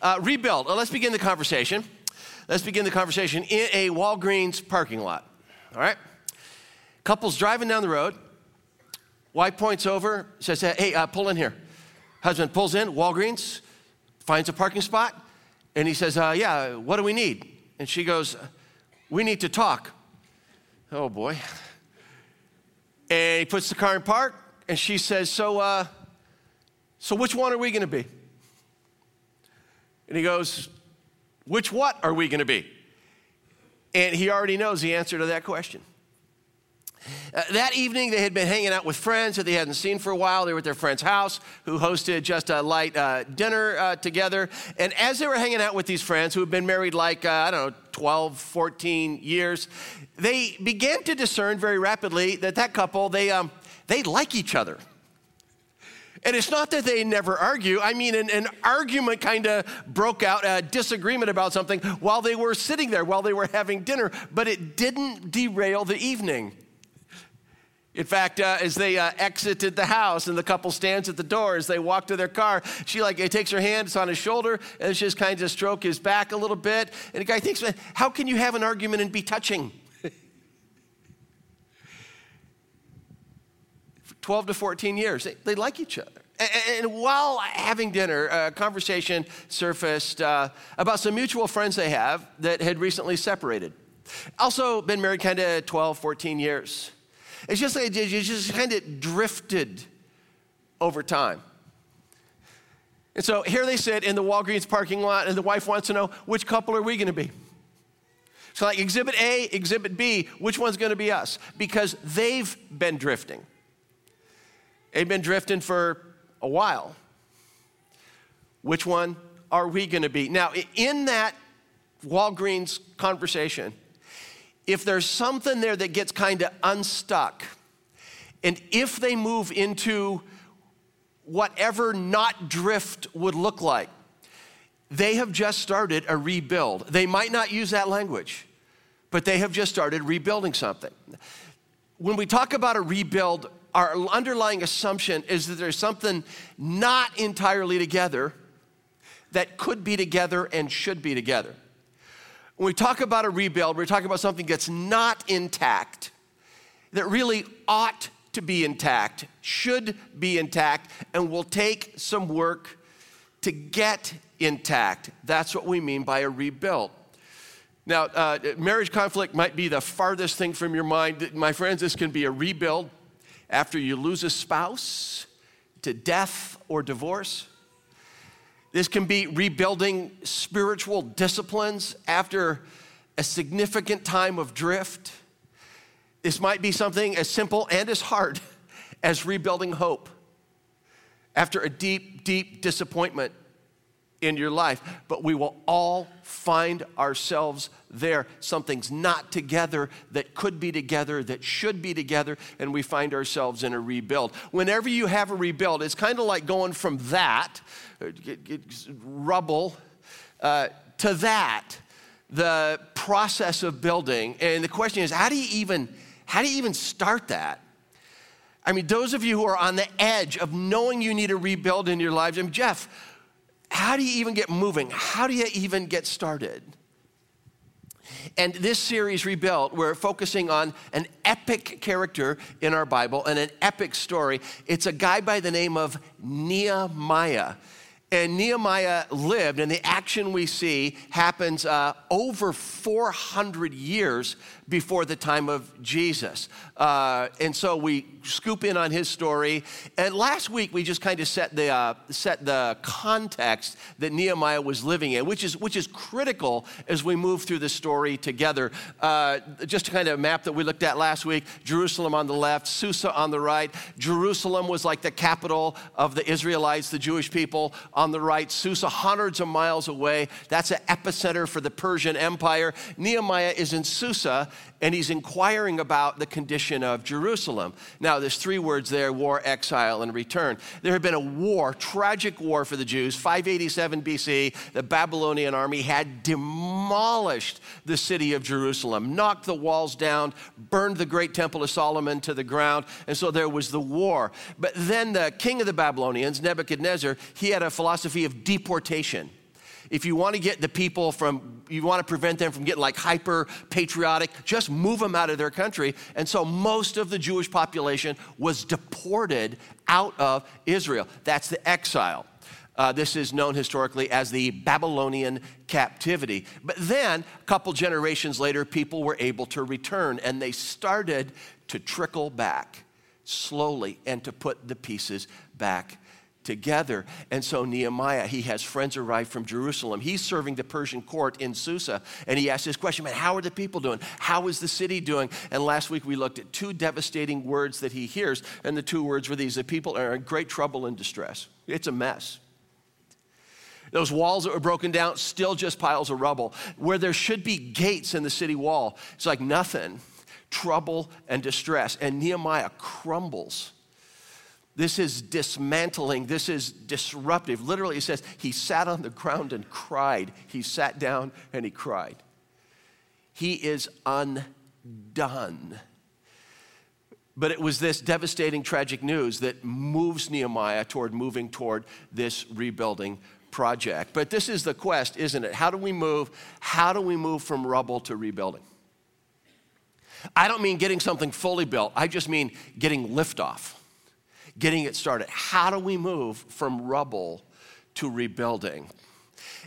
uh, rebuild. let's begin the conversation. Let's begin the conversation in a Walgreens parking lot. All right? Couple's driving down the road. Wife points over, says, Hey, uh, pull in here. Husband pulls in, Walgreens, finds a parking spot, and he says, uh, Yeah, what do we need? And she goes, We need to talk. Oh boy. And he puts the car in park, and she says, So, uh, so which one are we going to be? And he goes, Which what are we going to be? And he already knows the answer to that question. Uh, that evening, they had been hanging out with friends that they hadn't seen for a while. They were at their friend's house, who hosted just a light uh, dinner uh, together. And as they were hanging out with these friends who had been married like, uh, I don't know, 12, 14 years, they began to discern very rapidly that that couple, they, um, they like each other. And it's not that they never argue. I mean, an, an argument kind of broke out, a disagreement about something while they were sitting there, while they were having dinner, but it didn't derail the evening. In fact, uh, as they uh, exited the house and the couple stands at the door as they walk to their car, she like takes her hand, it's on his shoulder, and she just kind of stroke his back a little bit. And the guy thinks, how can you have an argument and be touching? 12 to 14 years, they, they like each other. And, and, while having dinner, a conversation surfaced uh, about some mutual friends they have that had recently separated. Also been married kind of 12, 14 years. It's just like it just kind of drifted over time. And so here they sit in the Walgreens parking lot, and the wife wants to know which couple are we going to be? So, like exhibit A, exhibit B, which one's going to be us? Because they've been drifting. They've been drifting for a while. Which one are we going to be? Now, in that Walgreens conversation, if there's something there that gets kind of unstuck, and if they move into whatever not drift would look like, they have just started a rebuild. They might not use that language, but they have just started rebuilding something. When we talk about a rebuild, our underlying assumption is that there's something not entirely together that could be together and should be together. When we talk about a rebuild, we're talking about something that's not intact, that really ought to be intact, should be intact, and will take some work to get intact. That's what we mean by a rebuild. Now, uh, marriage conflict might be the farthest thing from your mind. My friends, this can be a rebuild after you lose a spouse to death or divorce. This can be rebuilding spiritual disciplines after a significant time of drift. This might be something as simple and as hard as rebuilding hope after a deep, deep disappointment in your life, but we will all find ourselves there. Something's not together that could be together, that should be together, and we find ourselves in a rebuild. Whenever you have a rebuild, it's kind of like going from that, uh, rubble, uh, to that, the process of building. And the question is, how do you even, how do you even start that? I mean, those of you who are on the edge of knowing you need a rebuild in your lives, and Jeff, how do you even get moving? How do you even get started? And this series, Rebuild, we're focusing on an epic character in our Bible and an epic story. It's a guy by the name of Nehemiah. And Nehemiah lived, and the action we see happens uh, over 400 years before the time of Jesus. Uh, and so we scoop in on his story. And last week we just kind of set the, uh, set the context that Nehemiah was living in, which is, which is critical as we move through the story together. Uh, just kind of map that we looked at last week Jerusalem on the left, Susa on the right. Jerusalem was like the capital of the Israelites, the Jewish people on the right. Susa, hundreds of miles away. That's an epicenter for the Persian Empire. Nehemiah is in Susa and he's inquiring about the condition of Jerusalem. Now, there's three words there war, exile, and return. There had been a war, tragic war for the Jews. 587 BC, the Babylonian army had demolished the city of Jerusalem, knocked the walls down, burned the great temple of Solomon to the ground, and so there was the war. But then the king of the Babylonians, Nebuchadnezzar, he had a philosophy of deportation. If you want to get the people from, you want to prevent them from getting like hyper patriotic, just move them out of their country. And so most of the Jewish population was deported out of Israel. That's the exile. Uh, this is known historically as the Babylonian captivity. But then, a couple generations later, people were able to return and they started to trickle back slowly and to put the pieces back together. And so Nehemiah, he has friends arrive from Jerusalem. He's serving the Persian court in Susa, and he asks this question, man, how are the people doing? How is the city doing? And last week we looked at two devastating words that he hears, and the two words were these, the people are in great trouble and distress. It's a mess. Those walls that were broken down, still just piles of rubble. Where there should be gates in the city wall, it's like nothing. Trouble and distress. And Nehemiah crumbles this is dismantling. This is disruptive. Literally, it says he sat on the ground and cried. He sat down and he cried. He is undone. But it was this devastating, tragic news that moves Nehemiah toward moving toward this rebuilding project. But this is the quest, isn't it? How do we move? How do we move from rubble to rebuilding? I don't mean getting something fully built, I just mean getting liftoff getting it started. How do we move from rubble to rebuilding?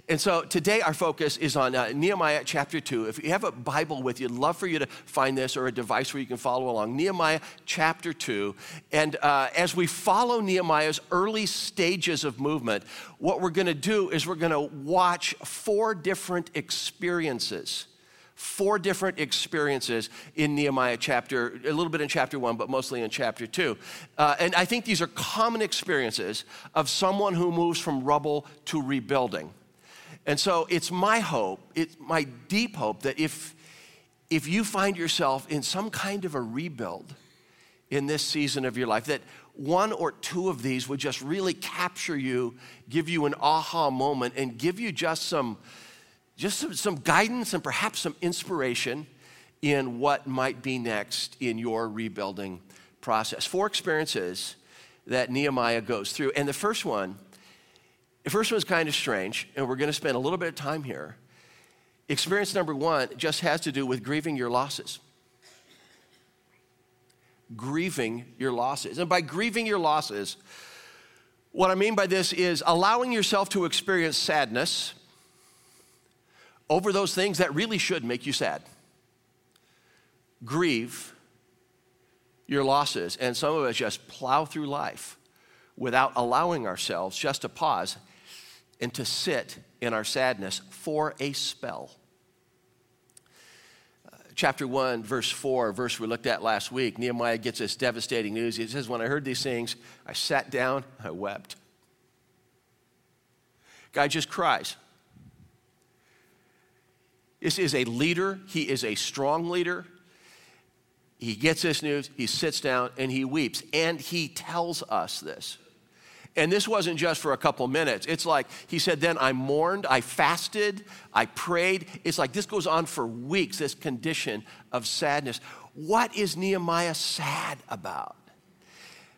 And so today our focus is on uh, Nehemiah chapter 2. If you have a Bible with you, I'd love for you to find this or a device where you can follow along. Nehemiah chapter 2. And uh, as we follow Nehemiah's early stages of movement, what we're going to do is we're going to watch four different experiences four different experiences in Nehemiah chapter, a little bit in chapter one, but mostly in chapter two. Uh, and I think these are common experiences of someone who moves from rubble to rebuilding. And so it's my hope, it's my deep hope that if, if you find yourself in some kind of a rebuild in this season of your life, that one or two of these would just really capture you, give you an aha moment, and give you just some just some, some guidance and perhaps some inspiration in what might be next in your rebuilding process. Four experiences that Nehemiah goes through. And the first one, the first one is kind of strange, and we're going to spend a little bit of time here. Experience number one just has to do with grieving your losses. Grieving your losses. And by grieving your losses, what I mean by this is allowing yourself to experience sadness over those things that really should make you sad. Grieve your losses. And some of us just plow through life without allowing ourselves just to pause and to sit in our sadness for a spell. Chapter 1, verse 4, verse we looked at last week, Nehemiah gets this devastating news. He says, When I heard these things, I sat down, I wept. Guy just cries. This is a leader, he is a strong leader. He gets this news, he sits down and he weeps. And he tells us this. And this wasn't just for a couple minutes. It's like he said, then I mourned, I fasted, I prayed. It's like this goes on for weeks, this condition of sadness. What is Nehemiah sad about?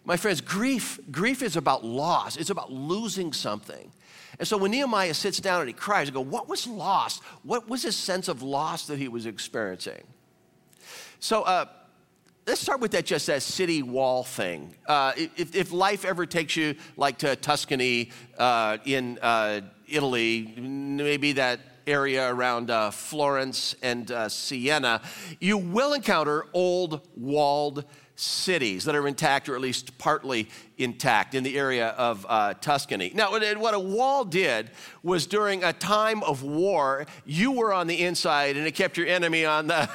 My friends, grief, grief is about loss. It's about losing something. And so when Nehemiah sits down and he cries, I go, What was lost? What was his sense of loss that he was experiencing? So uh, let's start with that just that city wall thing. Uh, if, if, life ever takes you like to Tuscany uh, in uh, Italy, maybe that area around uh, Florence and uh, Siena, you will encounter old walled cities that are intact or at least partly intact in the area of uh, Tuscany. Now, what a wall did was during a time of war, you were on the inside and it kept your enemy on the,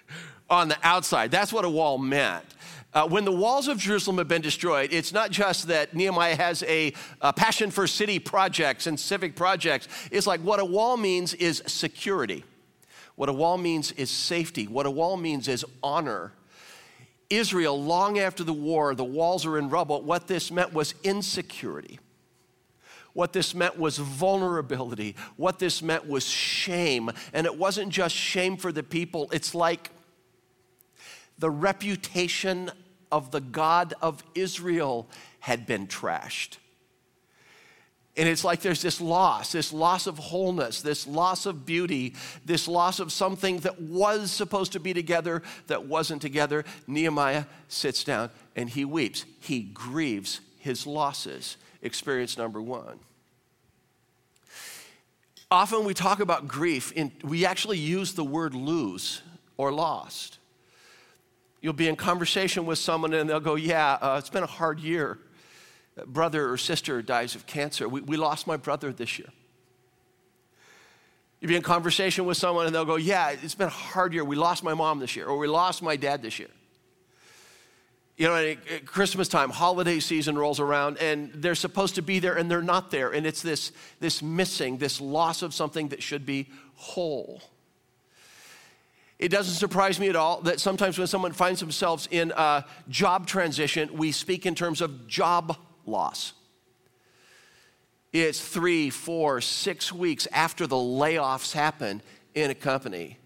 on the outside. That's what a wall meant. Uh, when the walls of Jerusalem have been destroyed, it's not just that Nehemiah has a, a, passion for city projects and civic projects. It's like what a wall means is security. What a wall means is safety. What a wall means is honor. Israel, long after the war, the walls are in rubble. What this meant was insecurity. What this meant was vulnerability. What this meant was shame. And it wasn't just shame for the people, it's like the reputation of the God of Israel had been trashed. And it's like there's this loss, this loss of wholeness, this loss of beauty, this loss of something that was supposed to be together that wasn't together. Nehemiah sits down and he weeps. He grieves his losses. Experience number one. Often we talk about grief, and we actually use the word lose or lost. You'll be in conversation with someone and they'll go, Yeah, uh, it's been a hard year brother or sister dies of cancer. We, we lost my brother this year. You'd be in conversation with someone and they'll go, Yeah, it's been a hard year. We lost my mom this year, or we lost my dad this year. You know, at Christmas time, holiday season rolls around, and they're supposed to be there and they're not there. And it's this, this missing, this loss of something that should be whole. It doesn't surprise me at all that sometimes when someone finds themselves in a job transition, we speak in terms of job loss. It's three, four, six weeks after the layoffs happen in a company.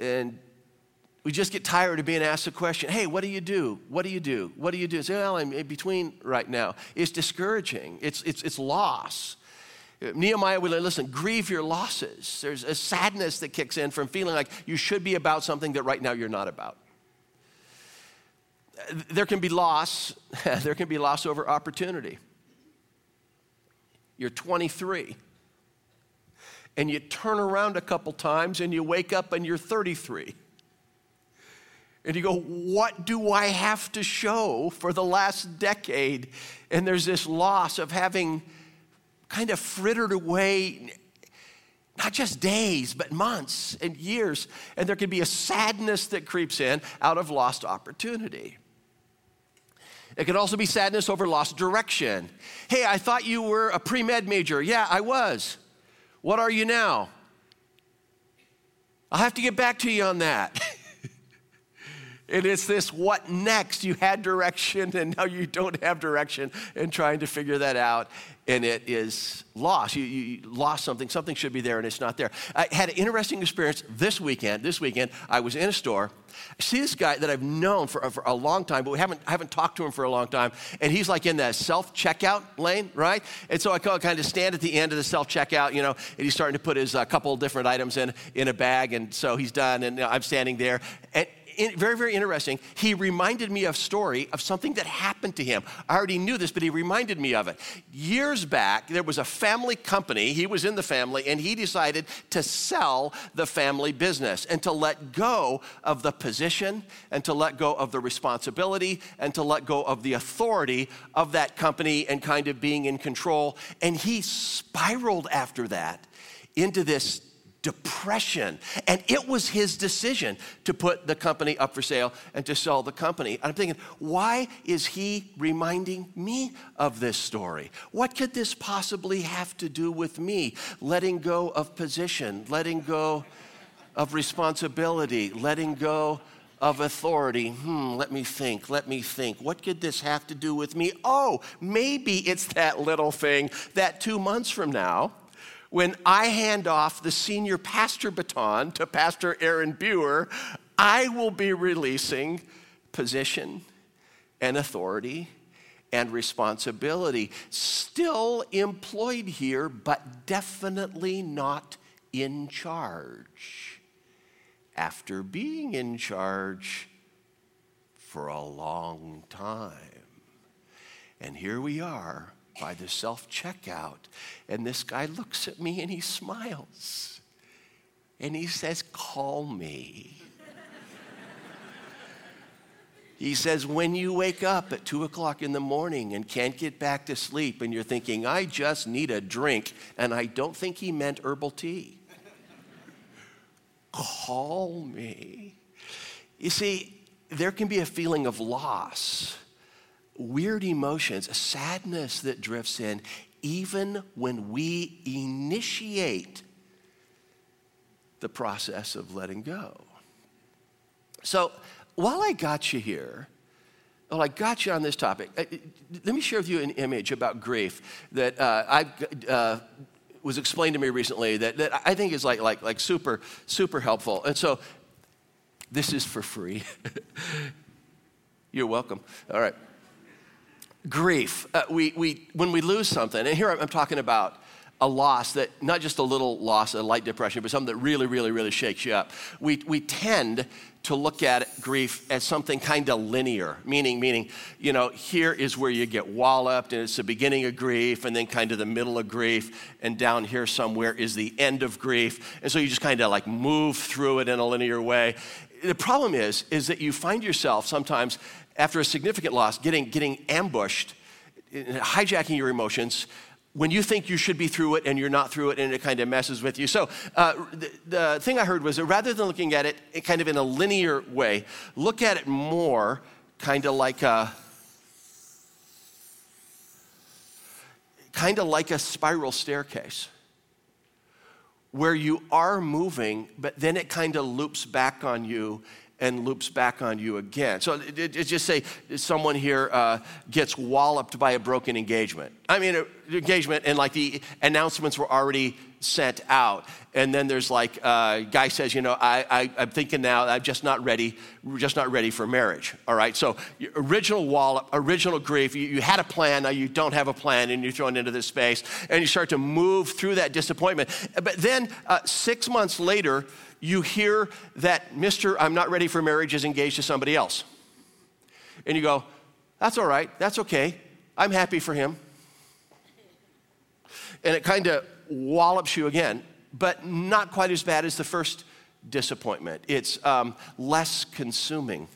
And we just get tired of being asked the question, hey, what do you do? What do you do? What do you do? Say, well, I'm in between right now. It's discouraging, it's, it's, it's loss. Nehemiah would listen, grieve your losses. There's a sadness that kicks in from feeling like you should be about something that right now you're not about there can be loss, there can be loss over opportunity. You're 23 and you turn around a couple times and you wake up and you're 33. And you go, What do I have to show for the last decade? And there's this loss of having kind of frittered away not just days, but months and years. And there can be a sadness that creeps in out of lost opportunity. It could also be sadness over lost direction. Hey, I thought you were a pre med major. Yeah, I was. What are you now? I'll have to get back to you on that. and it's this what next? You had direction and now you don't have direction and trying to figure that out and it is lost. You, you, lost something. Something should be there and it's not there. I had an interesting experience this weekend. This weekend, I was in a store. I see this guy that I've known for, for a long time, but we haven't, I haven't talked to him for a long time. And he's like in the self checkout lane, right? And so I kind of stand at the end of the self checkout, you know, and he's starting to put his uh, couple different items in, in a bag. And so he's done, and you know, I'm standing there. And, very, very interesting. He reminded me of story of something that happened to him. I already knew this, but he reminded me of it. Years back, there was a family company. He was in the family, and he decided to sell the family business and to let go of the position and to let go of the responsibility and to let go of the authority of that company and kind of being in control. And he spiraled after that into this depression. And it was his decision to put the company up for sale and to sell the company. I'm thinking, why is he reminding me of this story? What could this possibly have to do with me? Letting go of position, letting go of responsibility, letting go of authority. Hmm, let me think, let me think. What could this have to do with me? Oh, maybe it's that little thing that two months from now, when I hand off the senior pastor baton to Pastor Aaron Buer, I will be releasing position and authority and responsibility. Still employed here, but definitely not in charge. After being in charge for a long time. And here we are by the self checkout. And this guy looks at me and he smiles. And he says, Call me. he says, When you wake up at two o'clock in the morning and can't get back to sleep, and you're thinking, I just need a drink, and I don't think he meant herbal tea. Call me. You see, there can be a feeling of loss weird emotions, a sadness that drifts in, even when we initiate the process of letting go. So, while I got you here, well, I got you on this topic. Uh, let me share with you an image about grief that uh, I uh, was explained to me recently that, that I think is like, like, like super, super helpful. And so, this is for free. You're welcome. All right. Grief. Uh, we, we, when we lose something, and here I'm talking about a loss that, not just a little loss, a light depression, but something that really, really, really shakes you up. We, we tend to look at grief as something kind of linear, meaning, meaning, you know, here is where you get walloped, and it's the beginning of grief, and then kind of the middle of grief, and down here somewhere is the end of grief. And so you just kind of like move through it in a linear way. The problem is, is that you find yourself sometimes after a significant loss getting, getting ambushed, hijacking your emotions when you think you should be through it and you're not through it and it kind of messes with you. So, uh, the, the, thing I heard was that rather than looking at it kind of in a linear way, look at it more kind of like a. Kind of like a spiral staircase where you are moving, but then it kind of loops back on you and loops back on you again. So it, it, just say someone here uh, gets walloped by a broken engagement. I mean, engagement, and like the announcements were already sent out. And then there's like, uh, guy says, you know, I, I, I'm thinking now, I'm just not ready, We're just not ready for marriage. All right, so original wallop, original grief, you, you had a plan, now you don't have a plan, and you're thrown into this space, and you start to move through that disappointment. But then uh, six months later, you hear that Mr. I'm not ready for marriage is engaged to somebody else. And you go, that's all right, that's okay, I'm happy for him. And it kind of wallops you again, but not quite as bad as the first disappointment. It's um, less consuming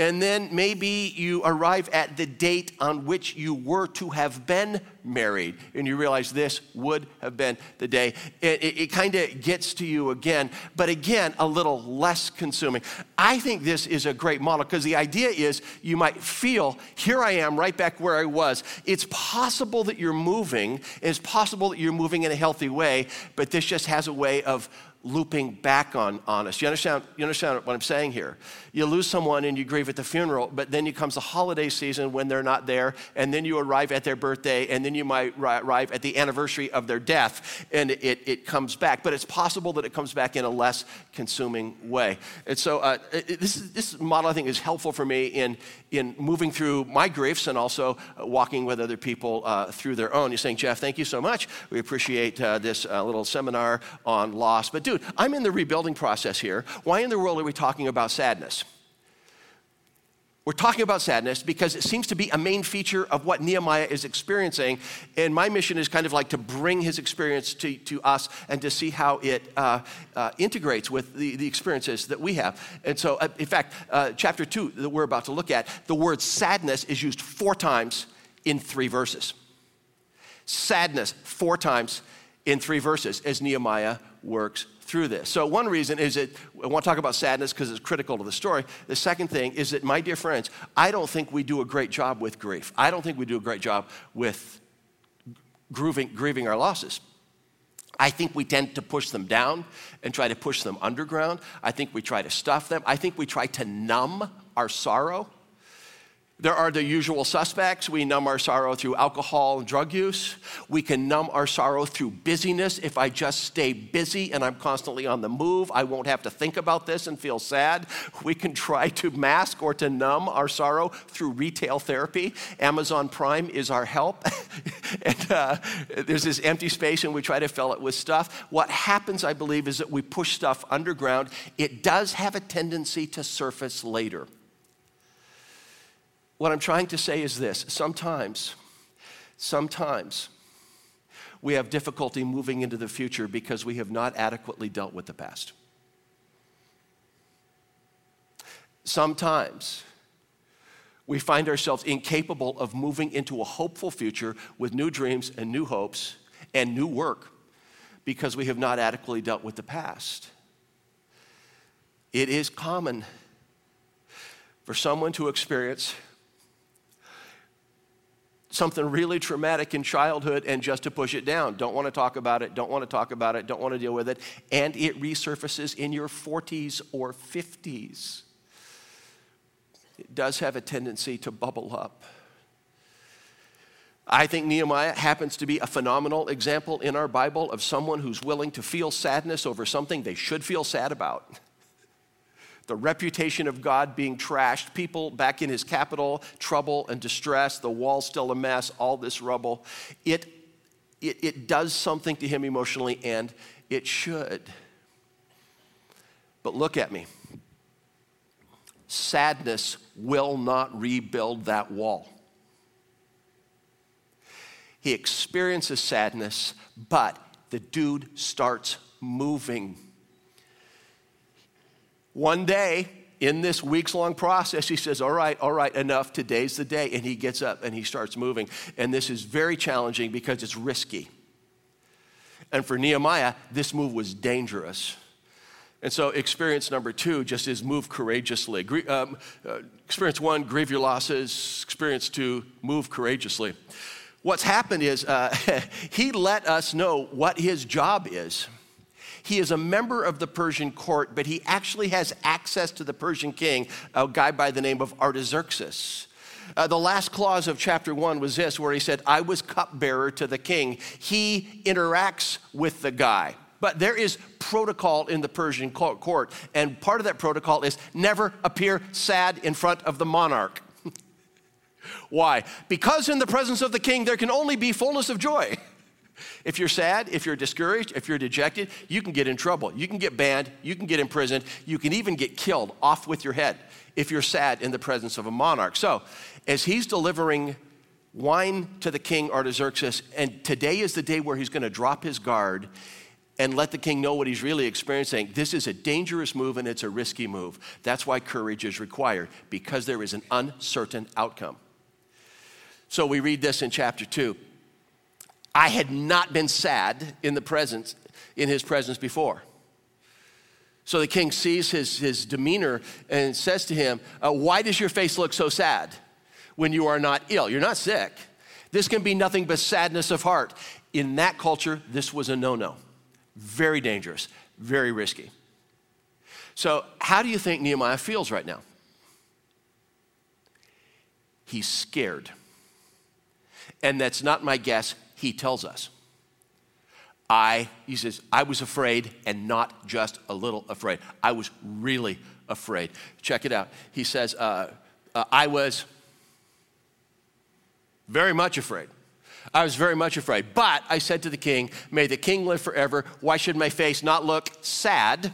and then maybe you arrive at the date on which you were to have been married, and you realize this would have been the day. It, it, it kind of gets to you again, but again, a little less consuming. I think this is a great model because the idea is you might feel, here I am right back where I was. It's possible that you're moving, it's possible that you're moving in a healthy way, but this just has a way of looping back on, on us. You understand, you understand what I'm saying here? You lose someone and you grieve at the funeral, but then it comes the holiday season when they're not there, and then you arrive at their birthday, and then you might arrive at the anniversary of their death, and it, it comes back. But it's possible that it comes back in a less consuming way. And so uh, this, this model, I think, is helpful for me in, in moving through my griefs and also uh, walking with other people uh, through their own. You're saying, Jeff, thank you so much. We appreciate uh, this uh, little seminar on loss. But dude, I'm in the rebuilding process here. Why in the world are we talking about sadness? We're talking about sadness because it seems to be a main feature of what Nehemiah is experiencing. And my mission is kind of like to bring his experience to, to us and to see how it uh, uh, integrates with the, the experiences that we have. And so, uh, in fact, uh, chapter two that we're about to look at, the word sadness is used four times in three verses. Sadness, four times in three verses, as Nehemiah works through this. So, one reason is that I want to talk about sadness because it's critical to the story. The second thing is that, my dear friends, I don't think we do a great job with grief. I don't think we do a great job with grieving, grieving our losses. I think we tend to push them down and try to push them underground. I think we try to stuff them. I think we try to numb our sorrow. There are the usual suspects. We numb our sorrow through alcohol and drug use. We can numb our sorrow through busyness. If I just stay busy and I'm constantly on the move, I won't have to think about this and feel sad. We can try to mask or to numb our sorrow through retail therapy. Amazon Prime is our help. and uh, there's this empty space and we try to fill it with stuff. What happens, I believe, is that we push stuff underground. It does have a tendency to surface later. What I'm trying to say is this sometimes, sometimes we have difficulty moving into the future because we have not adequately dealt with the past. Sometimes we find ourselves incapable of moving into a hopeful future with new dreams and new hopes and new work because we have not adequately dealt with the past. It is common for someone to experience something really traumatic in childhood and just to push it down. Don't want to talk about it, don't want to talk about it, don't want to deal with it. And it resurfaces in your 40s or 50s. It does have a tendency to bubble up. I think Nehemiah happens to be a phenomenal example in our Bible of someone who's willing to feel sadness over something they should feel sad about. The reputation of God being trashed, people back in his capital, trouble and distress, the wall still a mess, all this rubble. It, it, it does something to him emotionally, and it should. But look at me. Sadness will not rebuild that wall. He experiences sadness, but the dude starts moving. One day, in this weeks long process, he says, All right, all right, enough. Today's the day. And he gets up and he starts moving. And this is very challenging because it's risky. And for Nehemiah, this move was dangerous. And so, experience number two just is move courageously. Um, uh, experience one, grieve your losses. Experience two, move courageously. What's happened is uh, he let us know what his job is. He is a member of the Persian court, but he actually has access to the Persian king, a guy by the name of Artaxerxes. Uh, the last clause of chapter one was this, where he said, I was cupbearer to the king. He interacts with the guy. But there is protocol in the Persian court, and part of that protocol is never appear sad in front of the monarch. Why? Because in the presence of the king, there can only be fullness of joy. If you're sad, if you're discouraged, if you're dejected, you can get in trouble. You can get banned, you can get imprisoned, you can even get killed off with your head if you're sad in the presence of a monarch. So, as he's delivering wine to the king Artaxerxes, and today is the day where he's going to drop his guard and let the king know what he's really experiencing. This is a dangerous move and it's a risky move. That's why courage is required, because there is an uncertain outcome. So we read this in chapter 2. I had not been sad in the presence, in his presence before. So the king sees his, his demeanor and says to him, uh, Why does your face look so sad when you are not ill? You're not sick. This can be nothing but sadness of heart. In that culture, this was a no no. Very dangerous, very risky. So, how do you think Nehemiah feels right now? He's scared. And that's not my guess, he tells us. I, he says, I was afraid and not just a little afraid. I was really afraid. Check it out. He says, uh, uh, I was very much afraid. I was very much afraid. But I said to the king, May the king live forever. Why should my face not look sad?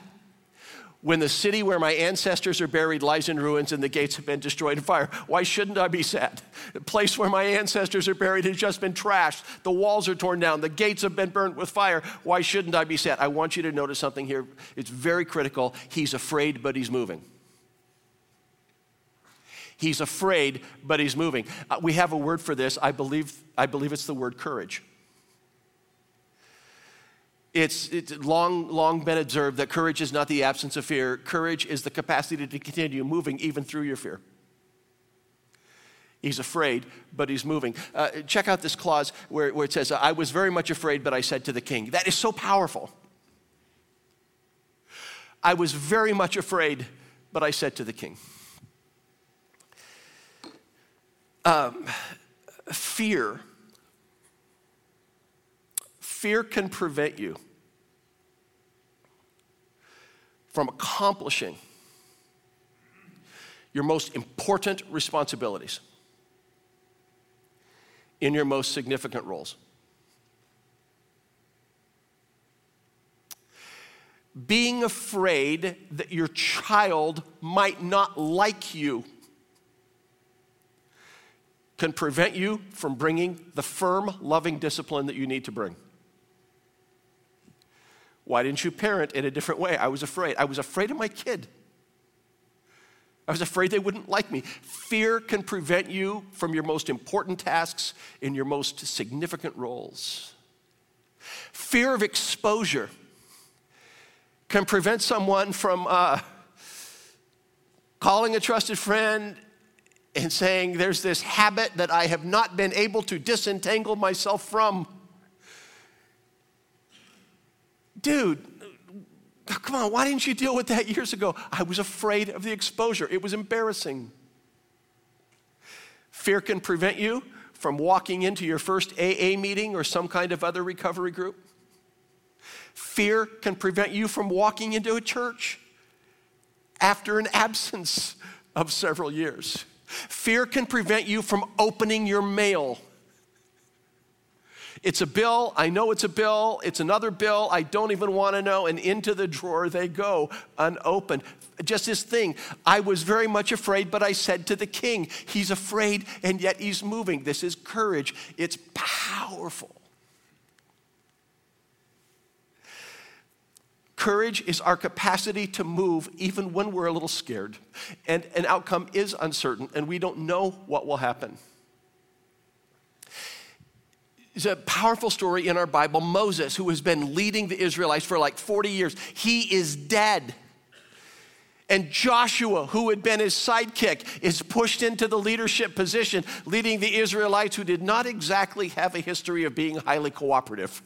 When the city where my ancestors are buried lies in ruins and the gates have been destroyed in fire. Why shouldn't I be sad? The place where my ancestors are buried has just been trashed. The walls are torn down. The gates have been burnt with fire. Why shouldn't I be sad? I want you to notice something here. It's very critical. He's afraid, but he's moving. He's afraid, but he's moving. Uh, we have a word for this. I believe, I believe it's the word courage. It's, it's long, long been observed that courage is not the absence of fear. Courage is the capacity to continue moving even through your fear. He's afraid, but he's moving. Uh, check out this clause where, where it says, I was very much afraid, but I said to the king. That is so powerful. I was very much afraid, but I said to the king. Um, fear. Fear can prevent you from accomplishing your most important responsibilities in your most significant roles. Being afraid that your child might not like you can prevent you from bringing the firm, loving discipline that you need to bring. Why didn't you parent in a different way? I was afraid. I was afraid of my kid. I was afraid they wouldn't like me. Fear can prevent you from your most important tasks in your most significant roles. Fear of exposure can prevent someone from uh, calling a trusted friend and saying, There's this habit that I have not been able to disentangle myself from. Dude, come on, why didn't you deal with that years ago? I was afraid of the exposure, it was embarrassing. Fear can prevent you from walking into your first AA meeting or some kind of other recovery group. Fear can prevent you from walking into a church. after an absence of several years. Fear can prevent you from opening your mail. It's a bill. I know it's a bill. It's another bill. I don't even want to know. And into the drawer they go, unopened. Just this thing. I was very much afraid, but I said to the king, He's afraid, and yet he's moving. This is courage. It's powerful. Courage is our capacity to move even when we're a little scared. And an outcome is uncertain, and we don't know what will happen. It's a powerful story in our Bible. Moses, who has been leading the Israelites for like 40 years, he is dead. And Joshua, who had been his sidekick, is pushed into the leadership position, leading the Israelites who did not exactly have a history of being highly cooperative.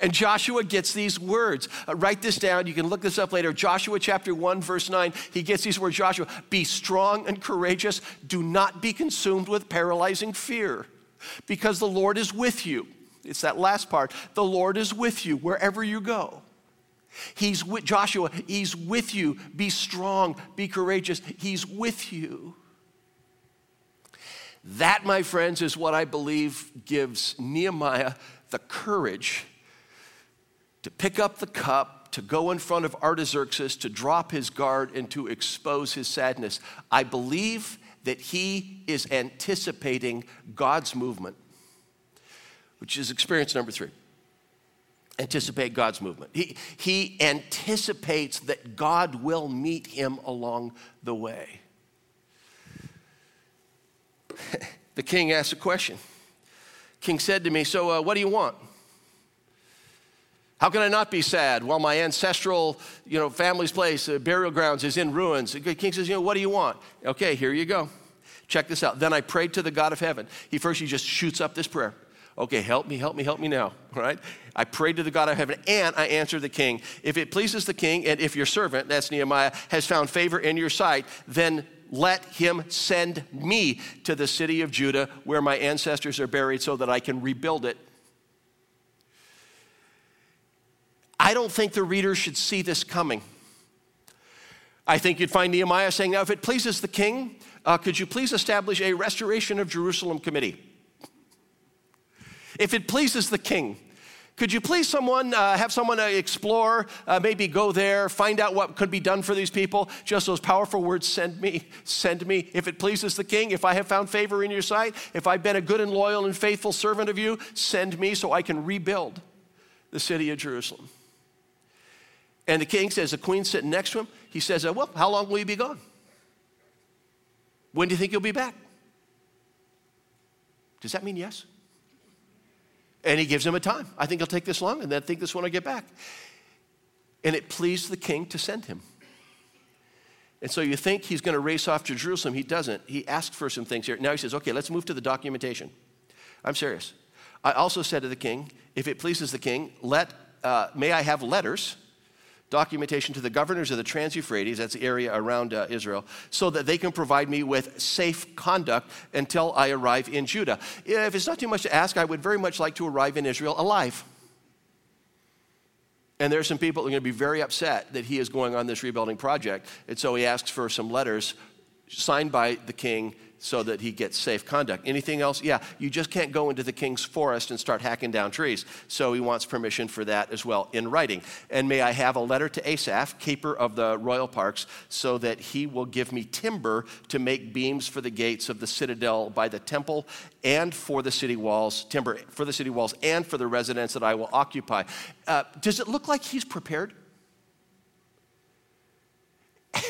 And Joshua gets these words. Uh, write this down. You can look this up later. Joshua chapter 1, verse 9. He gets these words Joshua, be strong and courageous. Do not be consumed with paralyzing fear, because the Lord is with you. It's that last part. The Lord is with you wherever you go. He's with Joshua, he's with you. Be strong, be courageous. He's with you. That, my friends, is what I believe gives Nehemiah the courage to pick up the cup, to go in front of Artaxerxes, to drop his guard, and to expose his sadness. I believe that he is anticipating God's movement, which is experience number three. Anticipate God's movement. He, he anticipates that God will meet him along the way. the king asked a question. King said to me, So, uh, what do you want? How can I not be sad while my ancestral, you know, family's place, uh, burial grounds is in ruins? The king says, you know, what do you want? Okay, here you go. Check this out. Then I prayed to the God of heaven. He first, he just shoots up this prayer. Okay, help me, help me, help me now. All right? I prayed to the God of heaven and I answered the king. If it pleases the king and if your servant, that's Nehemiah, has found favor in your sight, then let him send me to the city of Judah where my ancestors are buried so that I can rebuild it I don't think the reader should see this coming. I think you'd find Nehemiah saying, Now, if it pleases the king, uh, could you please establish a restoration of Jerusalem committee? If it pleases the king, could you please someone uh, have someone uh, explore, uh, maybe go there, find out what could be done for these people? Just those powerful words, send me, send me. If it pleases the king, if I have found favor in your sight, if I've been a good and loyal and faithful servant of you, send me so I can rebuild the city of Jerusalem. And the king says, the queen's sitting next to him. He says, Well, how long will you be gone? When do you think you'll be back? Does that mean yes? And he gives him a time. I think he'll take this long, and then I think this one will get back. And it pleased the king to send him. And so you think he's going to race off to Jerusalem. He doesn't. He asks for some things here. Now he says, okay, let's move to the documentation. I'm serious. I also said to the king, if it pleases the king, let, uh, may I have letters documentation to the governors of the Trans Euphrates, that's the area around uh, Israel, so that they can provide me with safe conduct until I arrive in Judah. If it's not too much to ask, I would very much like to arrive in Israel alive. And there are some people who are going to be very upset that he is going on this rebuilding project. And so he asks for some letters signed by the king so that he gets safe conduct. Anything else? Yeah, you just can't go into the king's forest and start hacking down trees. So he wants permission for that as well in writing. And may I have a letter to Asaph, keeper of the royal parks, so that he will give me timber to make beams for the gates of the citadel by the temple and for the city walls, timber for the city walls and for the residence that I will occupy. Uh, does it look like he's prepared?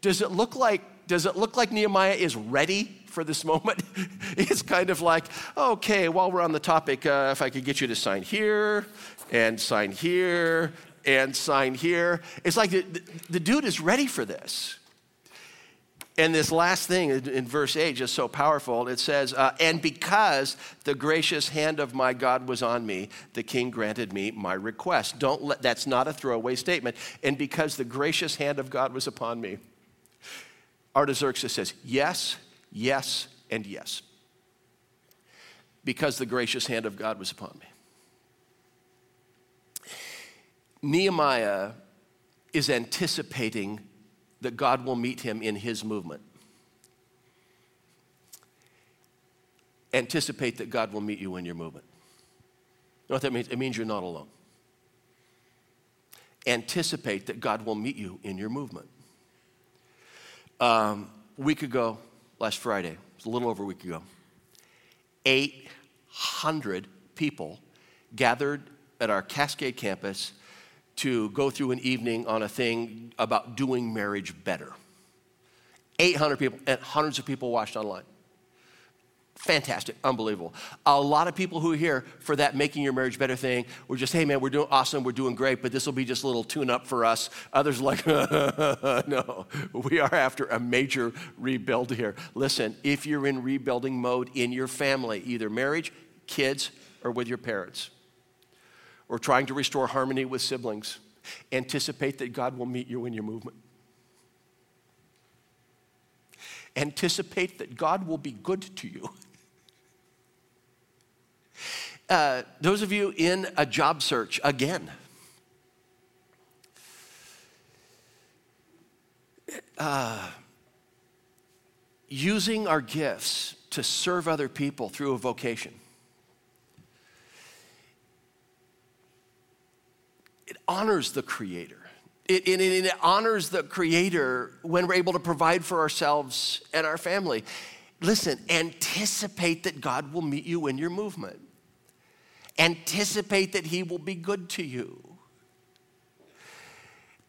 does it look like does it look like Nehemiah is ready for this moment? it's kind of like, okay, while we're on the topic, uh, if I could get you to sign here and sign here and sign here. It's like the, the, the dude is ready for this. And this last thing in verse 8 is so powerful. It says, uh, And because the gracious hand of my God was on me, the king granted me my request. Don't let, that's not a throwaway statement. And because the gracious hand of God was upon me. Artaxerxes says, Yes, yes, and yes. Because the gracious hand of God was upon me. Nehemiah is anticipating that God will meet him in his movement. Anticipate that God will meet you in your movement. You know what that means? It means you're not alone. Anticipate that God will meet you in your movement. Um, a week ago, last Friday, it was a little over a week ago, 800 people gathered at our Cascade campus to go through an evening on a thing about doing marriage better. 800 people, and hundreds of people watched online. Fantastic, unbelievable. A lot of people who are here for that making your marriage better thing were just, hey man, we're doing awesome, we're doing great, but this will be just a little tune up for us. Others like, no, we are after a major rebuild here. Listen, if you're in rebuilding mode in your family, either marriage, kids, or with your parents, or trying to restore harmony with siblings, anticipate that God will meet you in your movement. Anticipate that God will be good to you. Uh, those of you in a job search, again, uh, using our gifts to serve other people through a vocation. It honors the Creator. It, it, it, honors the Creator when we're able to provide for ourselves and our family. Listen, anticipate that God will meet you in your movement. Anticipate that He will be good to you.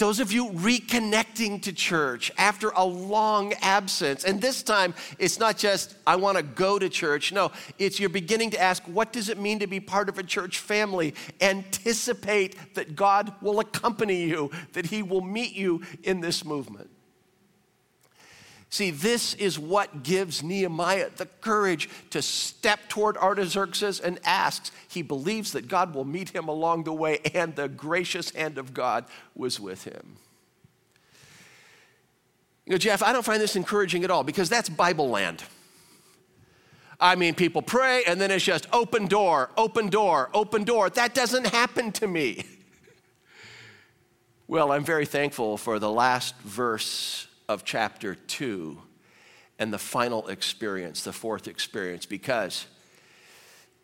Those of you reconnecting to church after a long absence, and this time it's not just, I want to go to church. No, it's you're beginning to ask, what does it mean to be part of a church family? Anticipate that God will accompany you, that He will meet you in this movement. See, this is what gives Nehemiah the courage to step toward Artaxerxes and asks. He believes that God will meet him along the way, and the gracious hand of God was with him. You know, Jeff, I don't find this encouraging at all because that's Bible land. I mean, people pray and then it's just open door, open door, open door. That doesn't happen to me. Well, I'm very thankful for the last verse of chapter 2 and the final experience, the fourth experience, because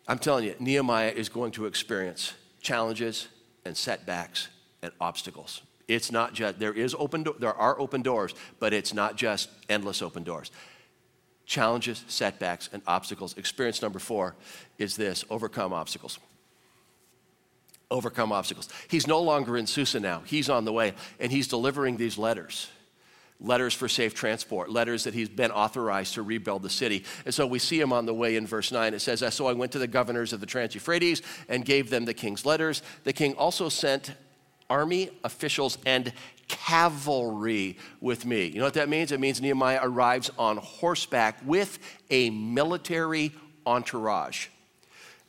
I'm telling you, Nehemiah is going to experience challenges and setbacks and obstacles. It's not just, there is open, do- there are open doors, but it's not just endless open doors. Challenges, setbacks, and obstacles. Experience number four is this overcome obstacles overcome obstacles. He's no longer in Susa now. He's on the way, and he's delivering these letters letters for safe transport, letters that he's been authorized to rebuild the city. And so we see him on the way in verse 9. It says, So I went to the governors of the Trans Euphrates and gave them the king's letters. The king also sent army officials and cavalry with me. You know what that means? It means Nehemiah arrives on horseback with a military entourage.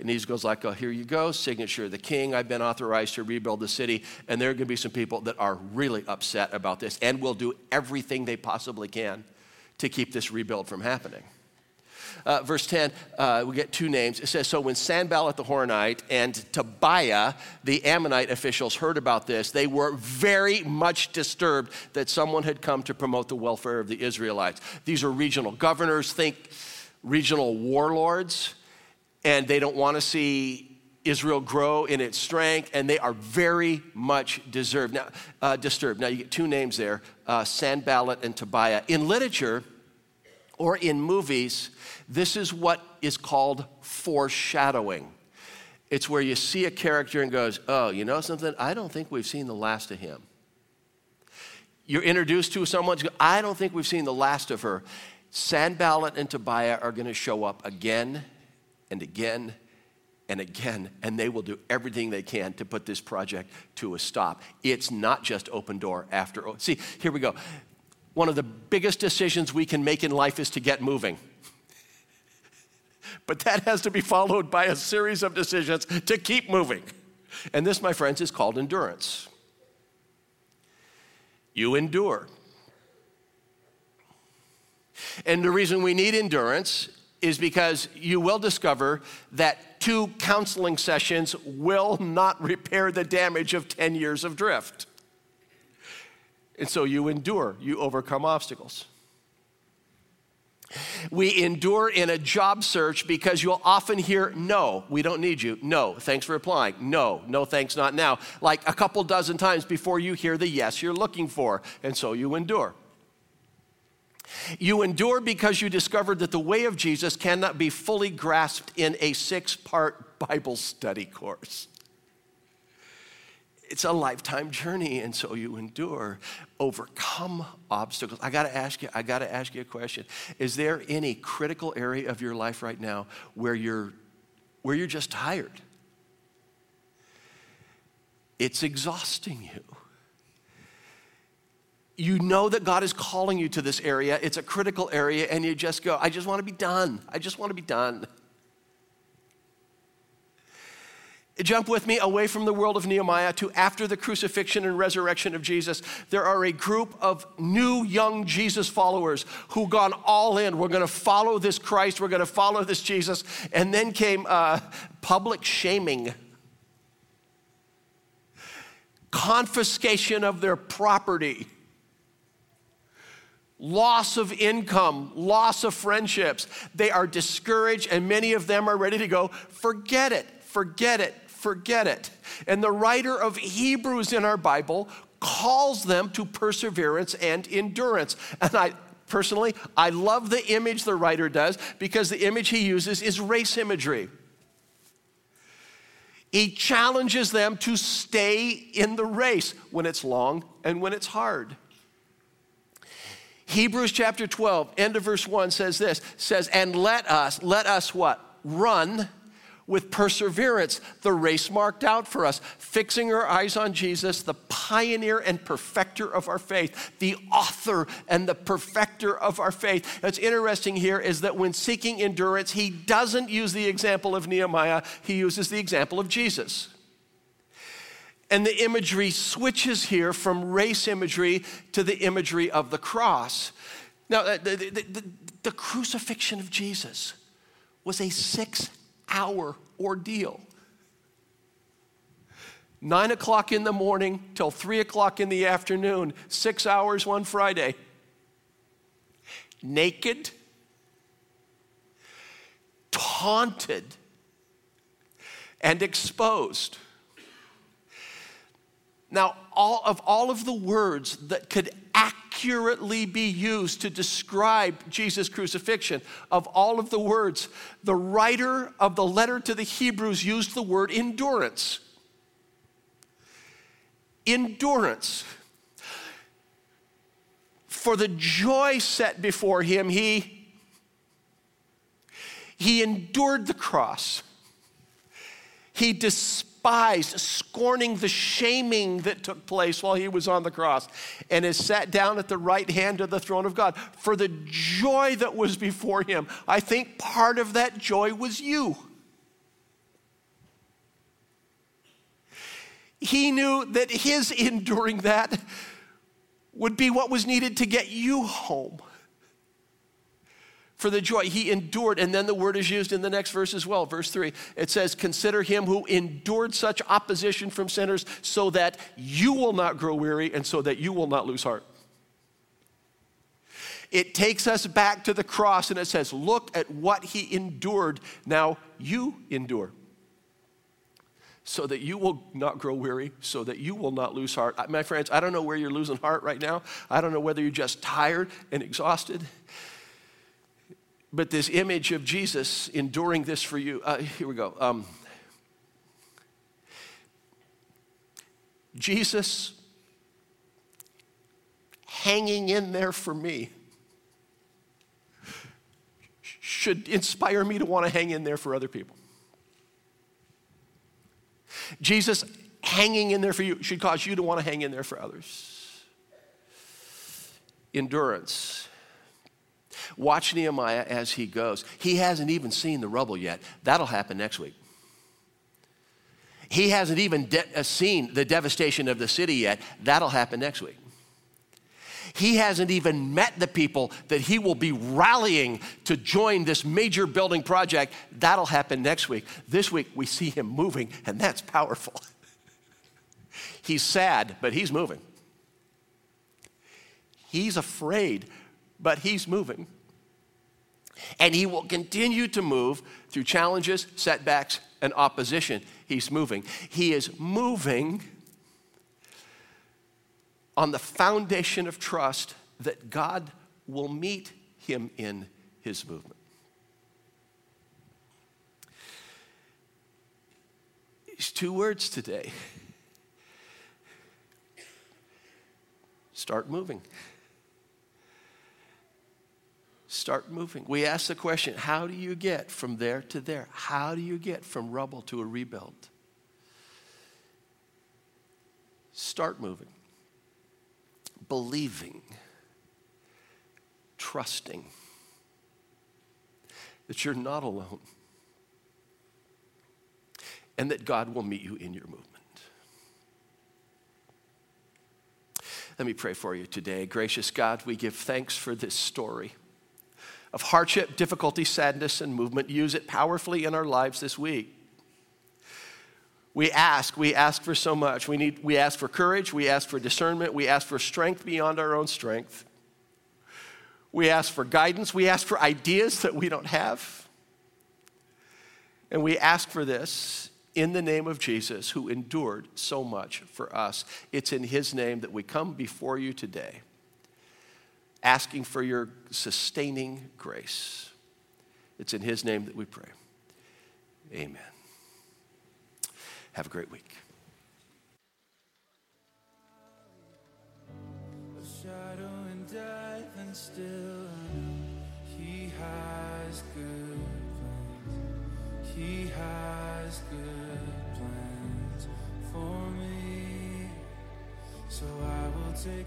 And he goes like, oh, here you go, signature the king. I've been authorized to rebuild the city. And there are going to be some people that are really upset about this and will do everything they possibly can to keep this rebuild from happening. Uh, verse 10, uh, we get two names. It says, So when Sanballat the Horonite and Tobiah, the Ammonite officials, heard about this, they were very much disturbed that someone had come to promote the welfare of the Israelites. These are regional governors, think regional warlords and they don't want to see Israel grow in its strength, and they are very much deserved. Now, uh, disturbed. Now, you get two names there uh, Sanballat and Tobiah. In literature or in movies, this is what is called foreshadowing. It's where you see a character and goes, Oh, you know something? I don't think we've seen the last of him. You're introduced to someone, I don't think we've seen the last of her. Sanballat and Tobiah are going to show up again and again and again, and they will do everything they can to put this project to a stop. It's not just open door after. See, here we go. One of the biggest decisions we can make in life is to get moving. But that has to be followed by a series of decisions to keep moving. And this, my friends, is called endurance. You endure. And the reason we need endurance is because you will discover that two counseling sessions will not repair the damage of 10 years of drift. And so you endure, you overcome obstacles. We endure in a job search because you'll often hear, no, we don't need you. No, thanks for applying. No, no, thanks, not now. Like a couple dozen times before you hear the yes you're looking for. And so you endure. You endure because you discovered that the way of Jesus cannot be fully grasped in a six part Bible study course it's a lifetime journey, and so you endure, overcome obstacles. I gotta ask you, I gotta ask you a question. Is there any critical area of your life right now where you're where you're just tired? It's exhausting you. You know that God is calling you to this area. It's a critical area, and you just go, I just want to be done. I just want to be done. Jump with me away from the world of Nehemiah to after the crucifixion and resurrection of Jesus. There are a group of new young Jesus followers who gone all in. We're going to follow this Christ. We're going to follow this Jesus. And then came uh, public shaming, confiscation of their property loss of income, loss of friendships. They are discouraged, and many of them are ready to go, forget it, forget it, forget it. And the writer of Hebrews in our Bible calls them to perseverance and endurance. And I personally, I love the image the writer does because the image he uses is race imagery. He challenges them to stay in the race when it's long and when it's hard. Hebrews chapter 12, end of verse 1 says this says, And let us, let us what? Run with perseverance the race marked out for us, fixing our eyes on Jesus, the pioneer and perfecter of our faith, the author and the perfecter of our faith. What's interesting here is that when seeking endurance, he doesn't use the example of Nehemiah, he uses the example of Jesus. And the imagery switches here from race imagery to the imagery of the cross. Now, uh, the, the, the, the crucifixion of Jesus was a six hour ordeal. Nine o'clock in the morning till three o'clock in the afternoon, six hours one Friday. Naked, taunted, and exposed. Now, all of all of the words that could accurately be used to describe Jesus' crucifixion, of all of the words, the writer of the letter to the Hebrews used the word endurance. Endurance. For the joy set before him, he, he endured the cross. He despised despised, scorning the shaming that took place while he was on the cross, and is sat down at the right hand of the throne of God for the joy that was before him. I think part of that joy was you. He knew that his enduring that would be what was needed to get you home for the joy. He endured. And then the word is used in the next verse as well, verse 3. It says, Consider him who endured such opposition from sinners so that you will not grow weary and so that you will not lose heart. It takes us back to the cross and it says, Look at what he endured. Now you endure. So that you will not grow weary, so that you will not lose heart. Uh, my friends, I don't know where you're losing heart right now. I don't know whether you're just tired and exhausted. But this image of Jesus enduring this for you, uh, here we go. Um, Jesus hanging in there for me should inspire me to want to hang in there for other people. Jesus hanging in there for you should cause you to want to hang in there for others. Endurance Watch Nehemiah as he goes. He hasn't even seen the rubble yet. That'll happen next week. He hasn't even de- uh, seen the devastation of the city yet. That'll happen next week. He hasn't even met the people that he will be rallying to join this major building project. That'll happen next week. This week, we see him moving, and that's powerful. he's sad, but he's moving. He's afraid, but he's moving. And he will continue to move through challenges, setbacks, and opposition. He's moving. He is moving on the foundation of trust that God will meet him in his movement. These two words today start moving. Start moving. We ask the question how do you get from there to there? How do you get from rubble to a rebuild? Start moving believing, trusting that you're not alone and that God will meet you in your movement. Let me pray for you today. Gracious God, we give thanks for this story of hardship, difficulty, sadness, and movement. Use it powerfully in our lives this week. We ask, we ask for so much. We, need, we ask for courage, we ask for discernment, we ask for strength beyond our own strength. We ask for guidance, we ask for ideas that we don't have. And we ask for this in the name of Jesus, who endured so much for us. It's in his name that we come before you today, asking for your sustaining grace. It's in his name that we pray. Amen. Have a great week. still he has good plans. He has good plans for me. So I will take